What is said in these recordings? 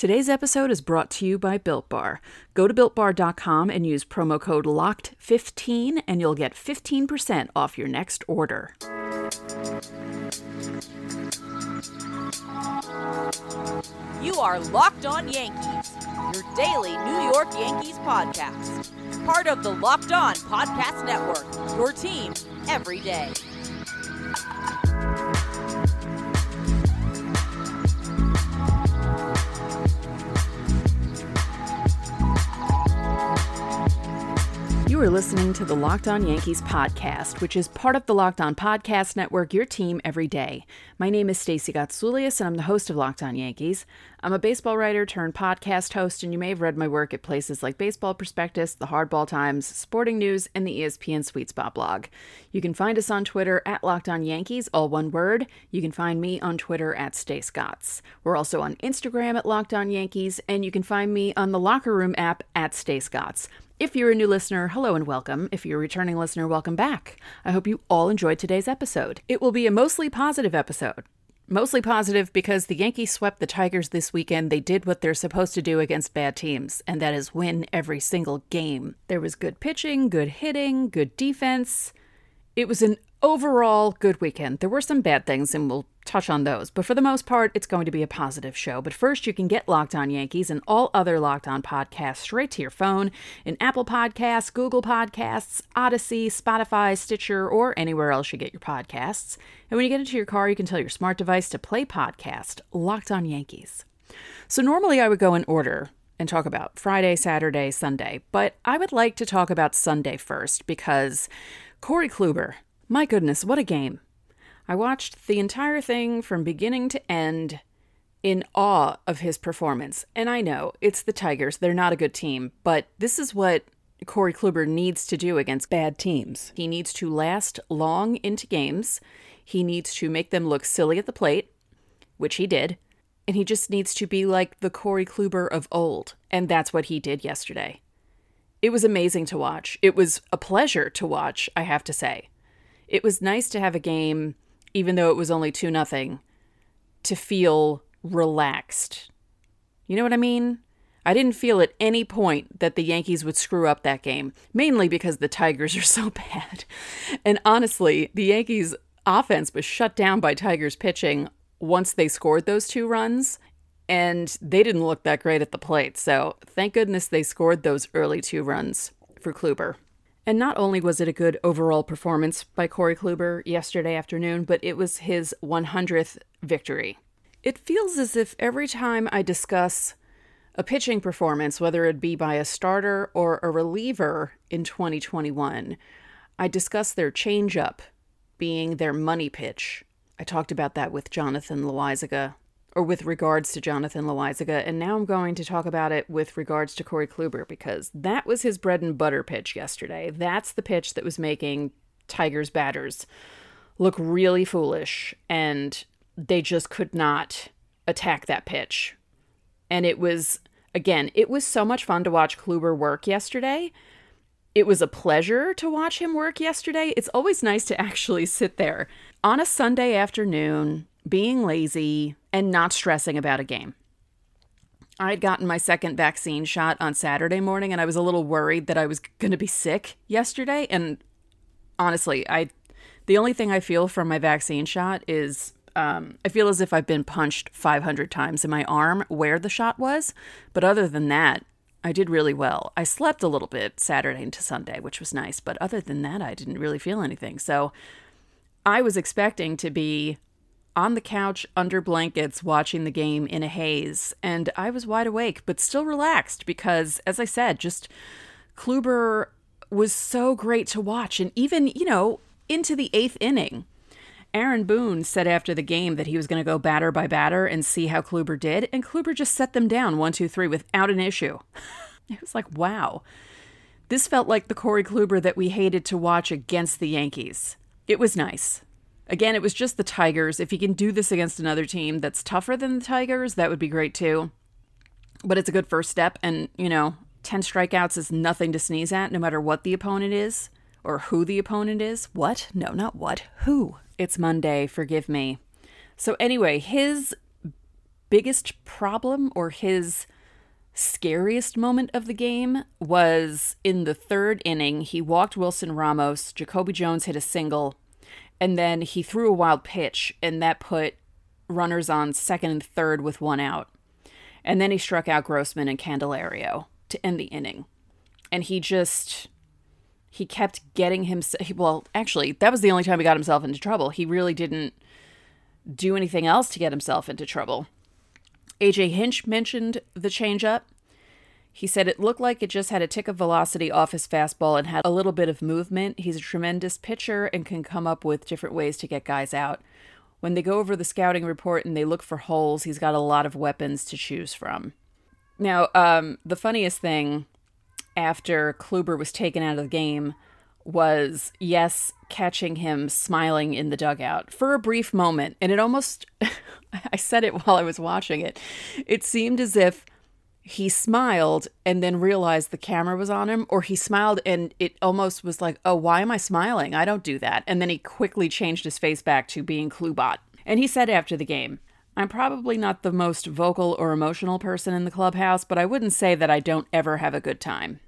Today's episode is brought to you by Built Bar. Go to builtbar.com and use promo code LOCKED15 and you'll get 15% off your next order. You are Locked On Yankees, your daily New York Yankees podcast. Part of the Locked On Podcast Network, your team every day. You are listening to the Locked On Yankees podcast, which is part of the Locked On Podcast Network, your team every day. My name is Stacey Gotsulias, and I'm the host of Locked On Yankees. I'm a baseball writer turned podcast host, and you may have read my work at places like Baseball Prospectus, The Hardball Times, Sporting News, and the ESPN Sweet Spot blog. You can find us on Twitter at Locked On Yankees, all one word. You can find me on Twitter at StaceGots. We're also on Instagram at Locked On Yankees, and you can find me on the Locker Room app at StaceGots. If you're a new listener, hello and welcome. If you're a returning listener, welcome back. I hope you all enjoyed today's episode. It will be a mostly positive episode. Mostly positive because the Yankees swept the Tigers this weekend. They did what they're supposed to do against bad teams, and that is win every single game. There was good pitching, good hitting, good defense. It was an overall good weekend. There were some bad things, and we'll touch on those. But for the most part, it's going to be a positive show. But first, you can get Locked On Yankees and all other Locked On podcasts straight to your phone in Apple Podcasts, Google Podcasts, Odyssey, Spotify, Stitcher, or anywhere else you get your podcasts. And when you get into your car, you can tell your smart device to play podcast Locked On Yankees. So normally I would go in order and talk about Friday, Saturday, Sunday, but I would like to talk about Sunday first because Corey Kluber, my goodness, what a game. I watched the entire thing from beginning to end in awe of his performance. And I know it's the Tigers, they're not a good team, but this is what Corey Kluber needs to do against bad teams. He needs to last long into games, he needs to make them look silly at the plate, which he did, and he just needs to be like the Corey Kluber of old. And that's what he did yesterday. It was amazing to watch. It was a pleasure to watch, I have to say. It was nice to have a game even though it was only 2 nothing, to feel relaxed. You know what I mean? I didn't feel at any point that the Yankees would screw up that game, mainly because the Tigers are so bad. And honestly, the Yankees' offense was shut down by Tigers pitching once they scored those two runs, and they didn't look that great at the plate. So thank goodness they scored those early two runs for Kluber. And not only was it a good overall performance by Corey Kluber yesterday afternoon, but it was his 100th victory. It feels as if every time I discuss a pitching performance, whether it be by a starter or a reliever in 2021, I discuss their changeup being their money pitch. I talked about that with Jonathan Loaisiga or with regards to Jonathan Loaisiga, and now I'm going to talk about it with regards to Corey Kluber because that was his bread and butter pitch yesterday. That's the pitch that was making Tigers batters look really foolish, and they just could not attack that pitch. And it was, again, it was so much fun to watch Kluber work yesterday. It was a pleasure to watch him work yesterday. It's always nice to actually sit there on a Sunday afternoon being lazy, and not stressing about a game. I had gotten my second vaccine shot on Saturday morning and I was a little worried that I was going to be sick yesterday and honestly, I the only thing I feel from my vaccine shot is um, I feel as if I've been punched 500 times in my arm where the shot was, but other than that, I did really well. I slept a little bit Saturday into Sunday, which was nice, but other than that, I didn't really feel anything. So I was expecting to be on the couch under blankets watching the game in a haze. And I was wide awake, but still relaxed because, as I said, just Kluber was so great to watch. And even, you know, into the eighth inning, Aaron Boone said after the game that he was going to go batter by batter and see how Kluber did. And Kluber just set them down one, two, three without an issue. it was like, wow. This felt like the Corey Kluber that we hated to watch against the Yankees. It was nice. Again, it was just the Tigers. If he can do this against another team that's tougher than the Tigers, that would be great too. But it's a good first step. And, you know, 10 strikeouts is nothing to sneeze at, no matter what the opponent is or who the opponent is. What? No, not what. Who? It's Monday. Forgive me. So, anyway, his biggest problem or his scariest moment of the game was in the third inning. He walked Wilson Ramos, Jacoby Jones hit a single, and then he threw a wild pitch, and that put runners on second and third with one out. And then he struck out Grossman and Candelario to end the inning. And he just he kept getting himself well actually that was the only time he got himself into trouble he really didn't do anything else to get himself into trouble aj hinch mentioned the changeup he said it looked like it just had a tick of velocity off his fastball and had a little bit of movement. He's a tremendous pitcher and can come up with different ways to get guys out. When they go over the scouting report and they look for holes he's got a lot of weapons to choose from. Now um, the funniest thing after Kluber was taken out of the game was yes, catching him smiling in the dugout. For a brief moment. And it almost, I said it while I was watching it, it seemed as if he smiled and then realized the camera was on him, or he smiled and it almost was like, oh, why am I smiling? I don't do that. And then he quickly changed his face back to being Klubot. And he said after the game, I'm probably not the most vocal or emotional person in the clubhouse, but I wouldn't say that I don't ever have a good time.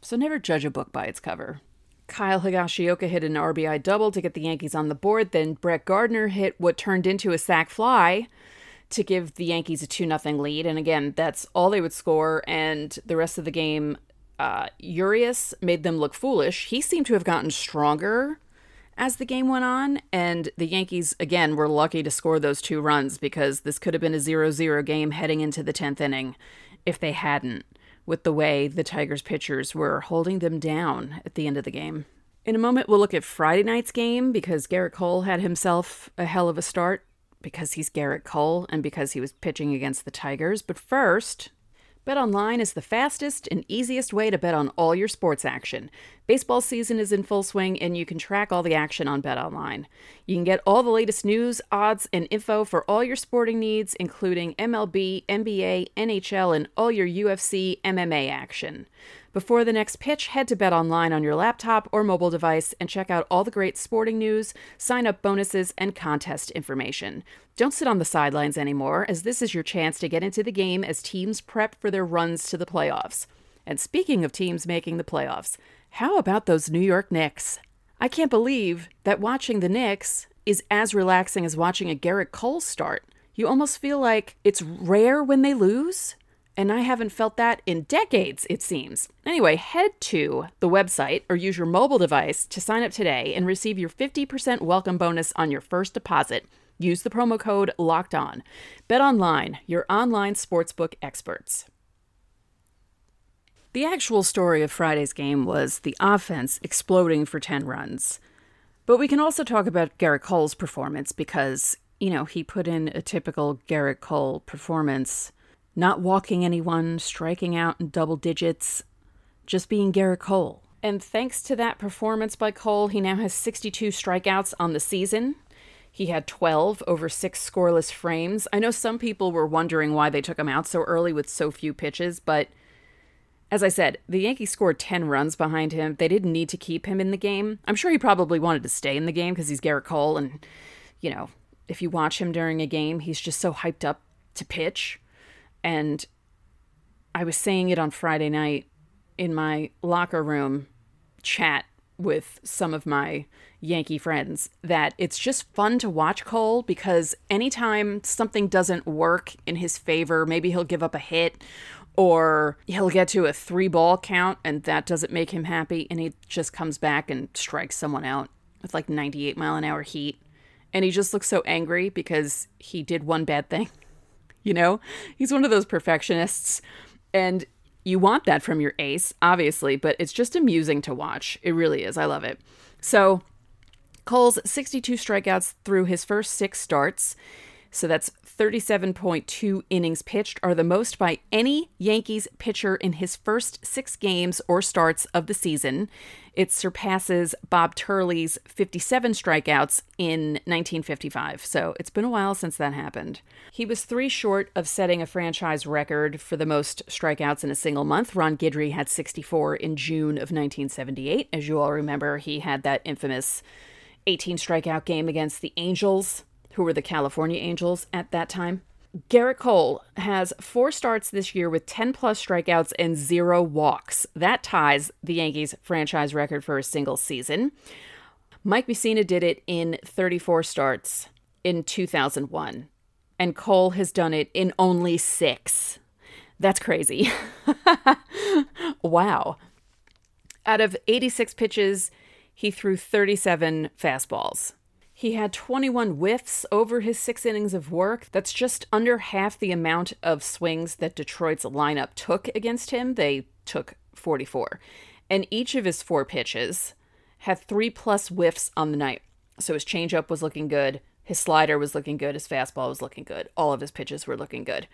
So never judge a book by its cover. Kyle Higashioka hit an RBI double to get the Yankees on the board. Then Brett Gardner hit what turned into a sac fly to give the Yankees a 2 0 lead. And again, that's all they would score. And the rest of the game, uh, Ureña made them look foolish. He seemed to have gotten stronger as the game went on. And the Yankees, again, were lucky to score those two runs because this could have been a 0 0 game heading into the 10th inning if they hadn't with the way the Tigers pitchers were holding them down at the end of the game. In a moment, we'll look at Friday night's game because Gerrit Cole had himself a hell of a start because he's Gerrit Cole and because he was pitching against the Tigers. But first, BetOnline is the fastest and easiest way to bet on all your sports action. Baseball season is in full swing and you can track all the action on BetOnline. You can get all the latest news, odds, and info for all your sporting needs, including MLB, NBA, NHL, and all your UFC MMA action. Before the next pitch, head to BetOnline on your laptop or mobile device and check out all the great sporting news, sign up bonuses, and contest information. Don't sit on the sidelines anymore, as this is your chance to get into the game as teams prep for their runs to the playoffs. And speaking of teams making the playoffs, how about those New York Knicks? I can't believe that watching the Knicks is as relaxing as watching a Gerrit Cole start. You almost feel like it's rare when they lose and I haven't felt that in decades, it seems. Anyway, head to the website or use your mobile device to sign up today and receive your 50% welcome bonus on your first deposit. Use the promo code LOCKED ON. Bet online, your online sportsbook experts. The actual story of Friday's game was the offense exploding for 10 runs. But we can also talk about Gerrit Cole's performance because, you know, he put in a typical Gerrit Cole performance not walking anyone, striking out in double digits, just being Gerrit Cole. And thanks to that performance by Cole, he now has 62 strikeouts on the season. He had 12 over six scoreless frames. I know some people were wondering why they took him out so early with so few pitches, but as I said, the Yankees scored 10 runs behind him. They didn't need to keep him in the game. I'm sure he probably wanted to stay in the game because he's Gerrit Cole, and, you know, if you watch him during a game, he's just so hyped up to pitch. And I was saying it on Friday night in my locker room chat with some of my Yankee friends that it's just fun to watch Cole because anytime something doesn't work in his favor, maybe he'll give up a hit or he'll get to a three ball count and that doesn't make him happy and he just comes back and strikes someone out with like 98 mile an hour heat. And he just looks so angry because he did one bad thing. You know, he's one of those perfectionists. And you want that from your ace, obviously, but it's just amusing to watch. It really is. I love it. So, Cole's 62 strikeouts through his first six starts. So that's 37.2 innings pitched, are the most by any Yankees pitcher in his first six games or starts of the season. It surpasses Bob Turley's 57 strikeouts in 1955. So it's been a while since that happened. He was three short of setting a franchise record for the most strikeouts in a single month. Ron Guidry had 64 in June of 1978. As you all remember, he had that infamous 18 strikeout game against the Angels, who were the California Angels at that time. Gerrit Cole has four starts this year with 10 plus strikeouts and zero walks. That ties the Yankees' franchise record for a single season. Mike Mussina did it in 34 starts in 2001, and Cole has done it in only six. That's crazy. wow. Out of 86 pitches, he threw 37 fastballs. He had 21 whiffs over his six innings of work. That's just under half the amount of swings that Detroit's lineup took against him. They took 44. And each of his four pitches had three plus whiffs on the night. So his changeup was looking good, his slider was looking good, his fastball was looking good, all of his pitches were looking good.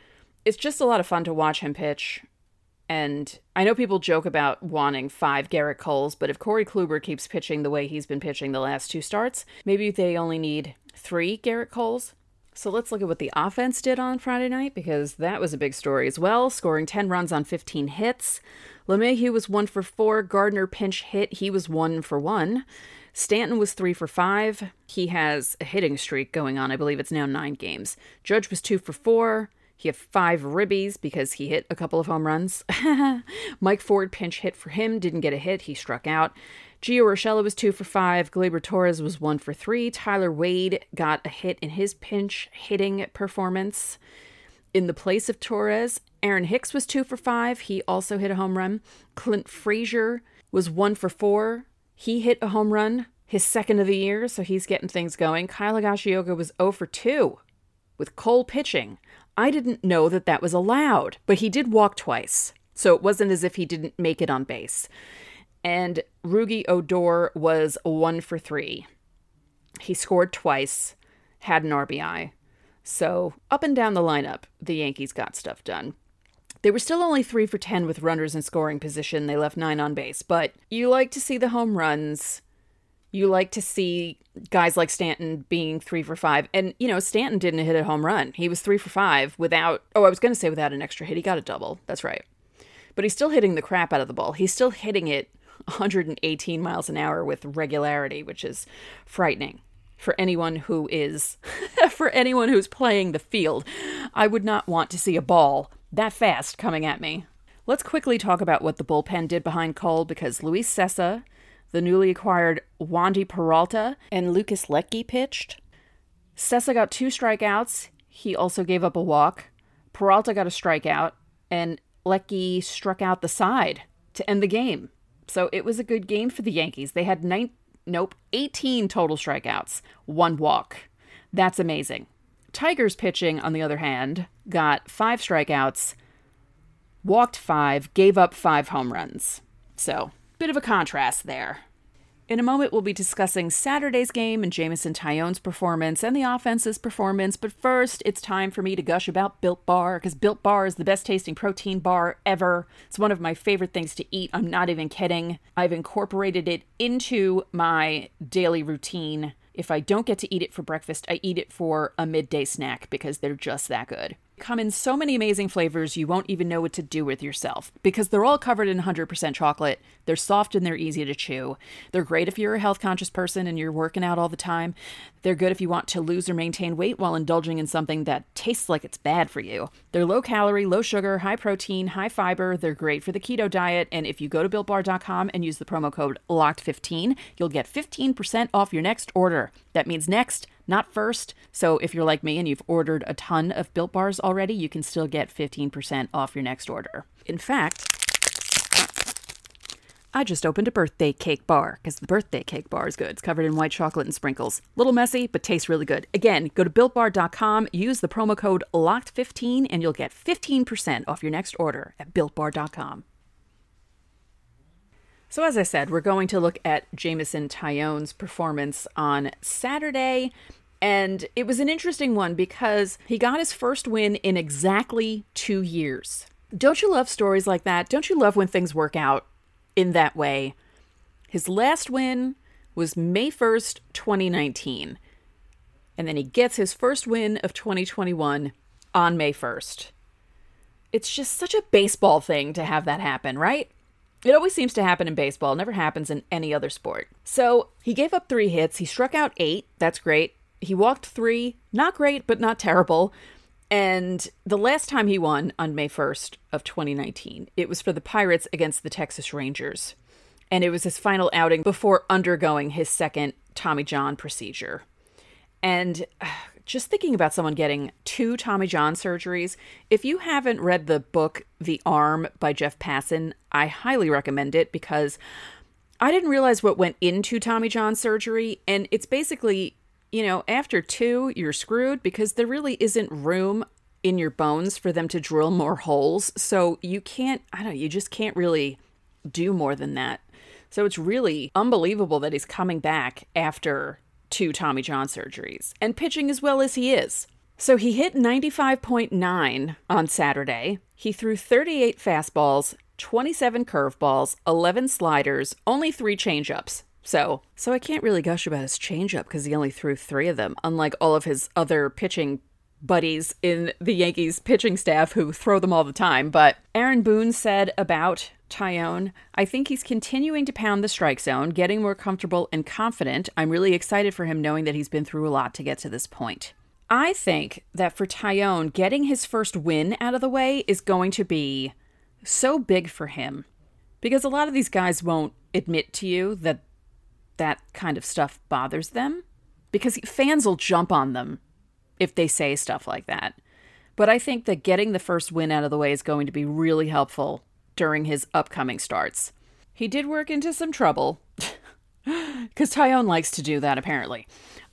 It's just a lot of fun to watch him pitch. And I know people joke about wanting five Gerrit Coles, but if Corey Kluber keeps pitching the way he's been pitching the last two starts, maybe they only need three Gerrit Coles. So let's look at what the offense did on Friday night because that was a big story as well, scoring 10 runs on 15 hits. LeMahieu was one for four. Gardner pinch hit. He was one for one. Stanton was three for five. He has a hitting streak going on. I believe it's now nine games. Judge was two for four. He had five ribbies because he hit a couple of home runs. Mike Ford pinch hit for him, didn't get a hit. He struck out. Gio Urshela was two for five. Gleyber Torres was one for three. Tyler Wade got a hit in his pinch hitting performance. In the place of Torres, Aaron Hicks was two for five. He also hit a home run. Clint Frazier was one for four. He hit a home run, his second of the year, so he's getting things going. Kyle Higashioka was 0 for 2 with Cole pitching. I didn't know that that was allowed, but he did walk twice. So it wasn't as if he didn't make it on base. And Rougned Odor was 1 for 3. He scored twice, had an RBI. So, up and down the lineup, the Yankees got stuff done. They were still only 3 for 10 with runners in scoring position. They left 9 on base, but you like to see the home runs. You like to see guys like Stanton being 3 for 5. And, you know, Stanton didn't hit a home run. He was 3 for 5 without, oh, I was going to say without an extra hit. He got a double. That's right. But he's still hitting the crap out of the ball. He's still hitting it 118 miles an hour with regularity, which is frightening for anyone who is for anyone who's playing the field. I would not want to see a ball that fast coming at me. Let's quickly talk about what the bullpen did behind Cole because Luis Cessa, the newly acquired Wandy Peralta, and Lucas Luetge pitched. Cessa got two strikeouts. He also gave up a walk. Peralta got a strikeout, and Luetge struck out the side to end the game. So it was a good game for the Yankees. They had nine, nope, 18 total strikeouts, one walk. That's amazing. Tigers pitching, on the other hand, got five strikeouts, walked five, gave up five home runs. So, bit of a contrast there. In a moment, we'll be discussing Saturday's game and Jameson Taillon's performance and the offense's performance. But first, it's time for me to gush about Built Bar because Built Bar is the best tasting protein bar ever. It's one of my favorite things to eat. I'm not even kidding. I've incorporated it into my daily routine. If I don't get to eat it for breakfast, I eat it for a midday snack because they're just that good come in so many amazing flavors you won't even know what to do with yourself because they're all covered in 100% chocolate. They're soft and they're easy to chew. They're great if you're a health conscious person and you're working out all the time. They're good if you want to lose or maintain weight while indulging in something that tastes like it's bad for you. They're low calorie, low sugar, high protein, high fiber. They're great for the keto diet. And if you go to builtbar.com and use the promo code LOCKED15, you'll get 15% off your next order. That means next not first. So if you're like me and you've ordered a ton of built bars already, you can still get 15% off your next order. In fact, I just opened a birthday cake bar because the birthday cake bar is good. It's covered in white chocolate and sprinkles. Little messy, but tastes really good. Again, go to builtbar.com, use the promo code LOCKED15, and you'll get 15% off your next order at builtbar.com. So, as I said, we're going to look at Jameson Taillon's performance on Saturday. And it was an interesting one because he got his first win in exactly two years. Don't you love stories like that? Don't you love when things work out in that way? His last win was May 1st, 2019. And then he gets his first win of 2021 on May 1st. It's just such a baseball thing to have that happen, right? It always seems to happen in baseball, never happens in any other sport. So he gave up three hits. He struck out eight. That's great. He walked three, not great, but not terrible. And the last time he won on May 1st of 2019, it was for the Pirates against the Texas Rangers. And it was his final outing before undergoing his second Tommy John procedure. And uh, just thinking about someone getting two Tommy John surgeries, if you haven't read the book The Arm by Jeff Passan, I highly recommend it because I didn't realize what went into Tommy John surgery. And it's basically, you know, after two, you're screwed because there really isn't room in your bones for them to drill more holes. So you can't, I don't know, you just can't really do more than that. So it's really unbelievable that he's coming back after two Tommy John surgeries and pitching as well as he is. So he hit 95.9 on Saturday. He threw 38 fastballs, 27 curveballs, 11 sliders, only 3 changeups. So, so I can't really gush about his changeup because he only threw 3 of them, unlike all of his other pitching buddies in the Yankees pitching staff who throw them all the time. But Aaron Boone said about Taillon, I think he's continuing to pound the strike zone, getting more comfortable and confident. I'm really excited for him knowing that he's been through a lot to get to this point. I think that for Taillon, getting his first win out of the way is going to be so big for him because a lot of these guys won't admit to you that that kind of stuff bothers them because fans will jump on them if they say stuff like that. But I think that getting the first win out of the way is going to be really helpful during his upcoming starts. He did work into some trouble, because Taillon likes to do that apparently.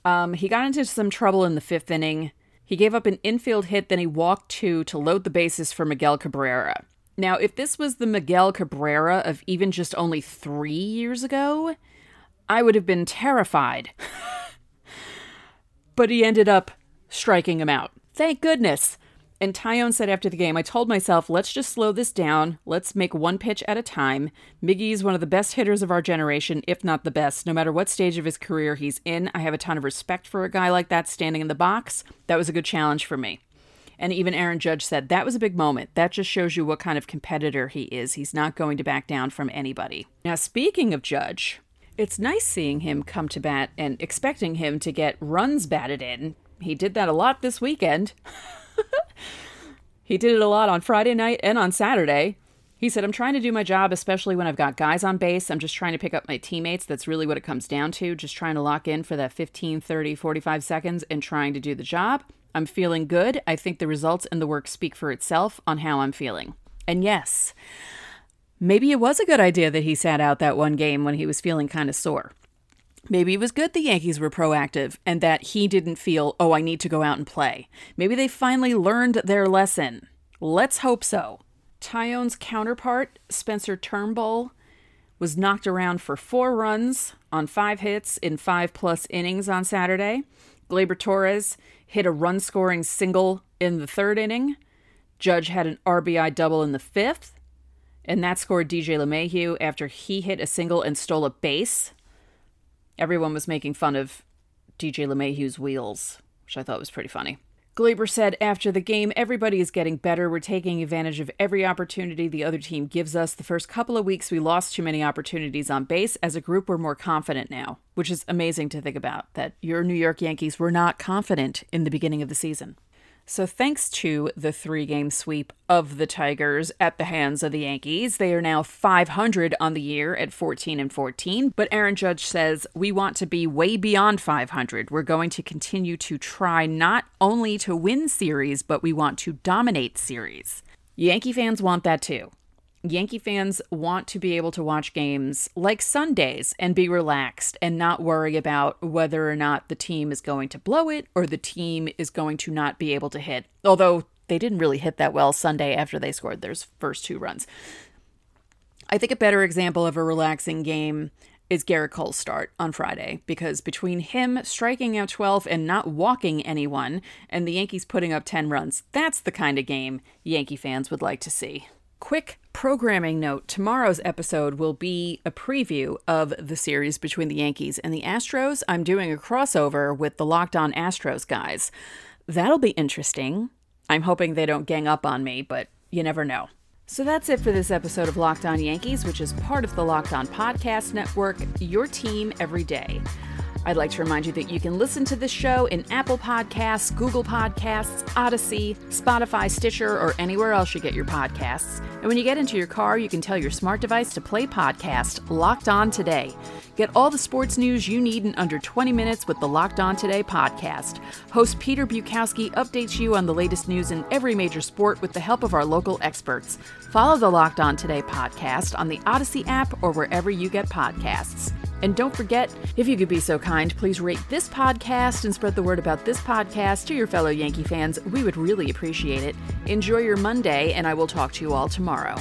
Um, he got into some trouble in the fifth inning. He gave up an infield hit, then he walked two to load the bases for Miguel Cabrera. Now, if this was the Miguel Cabrera of even just only three years ago, I would have been terrified. but he ended up striking him out. Thank goodness. And Taillon said after the game, I told myself, let's just slow this down. Let's make one pitch at a time. Miggy is one of the best hitters of our generation, if not the best. No matter what stage of his career he's in, I have a ton of respect for a guy like that standing in the box. That was a good challenge for me. And even Aaron Judge said, that was a big moment. That just shows you what kind of competitor he is. He's not going to back down from anybody. Now, speaking of Judge, it's nice seeing him come to bat and expecting him to get runs batted in. He did that a lot this weekend. he did it a lot on Friday night and on Saturday. He said, I'm trying to do my job, especially when I've got guys on base. I'm just trying to pick up my teammates. That's really what it comes down to. Just trying to lock in for that 15, 30, 45 seconds and trying to do the job. I'm feeling good. I think the results and the work speak for itself on how I'm feeling. And yes, maybe it was a good idea that he sat out that one game when he was feeling kind of sore. Maybe it was good the Yankees were proactive and that he didn't feel, oh, I need to go out and play. Maybe they finally learned their lesson. Let's hope so. Taillon's counterpart, Spencer Turnbull, was knocked around for four runs on five hits in five plus innings on Saturday. Gleyber Torres hit a run scoring single in the third inning. Judge had an RBI double in the fifth, and that scored DJ LeMahieu after he hit a single and stole a base Everyone was making fun of DJ LeMahieu's wheels, which I thought was pretty funny. Gleyber said after the game, everybody is getting better. We're taking advantage of every opportunity the other team gives us. The first couple of weeks, we lost too many opportunities on base. As a group, we're more confident now, which is amazing to think about that your New York Yankees were not confident in the beginning of the season. So, thanks to the three game sweep of the Tigers at the hands of the Yankees, they are now 500 on the year at 14 and 14. But Aaron Judge says, We want to be way beyond 500. We're going to continue to try not only to win series, but we want to dominate series. Yankee fans want that too. Yankee fans want to be able to watch games like Sundays and be relaxed and not worry about whether or not the team is going to blow it or the team is going to not be able to hit. Although they didn't really hit that well Sunday after they scored their first two runs. I think a better example of a relaxing game is Gerrit Cole's start on Friday because between him striking out 12 and not walking anyone and the Yankees putting up 10 runs, that's the kind of game Yankee fans would like to see. Quick programming note tomorrow's episode will be a preview of the series between the Yankees and the Astros. I'm doing a crossover with the Locked On Astros guys. That'll be interesting. I'm hoping they don't gang up on me, but you never know. So that's it for this episode of Locked On Yankees, which is part of the Locked On Podcast Network, your team every day. I'd like to remind you that you can listen to this show in Apple Podcasts, Google Podcasts, Odyssey, Spotify, Stitcher, or anywhere else you get your podcasts. And when you get into your car, you can tell your smart device to play podcast Locked On Today. Get all the sports news you need in under 20 minutes with the Locked On Today podcast. Host Peter Bukowski updates you on the latest news in every major sport with the help of our local experts. Follow the Locked On Today podcast on the Odyssey app or wherever you get podcasts. And don't forget, if you could be so kind, please rate this podcast and spread the word about this podcast to your fellow Yankee fans. We would really appreciate it. Enjoy your Monday, and I will talk to you all tomorrow.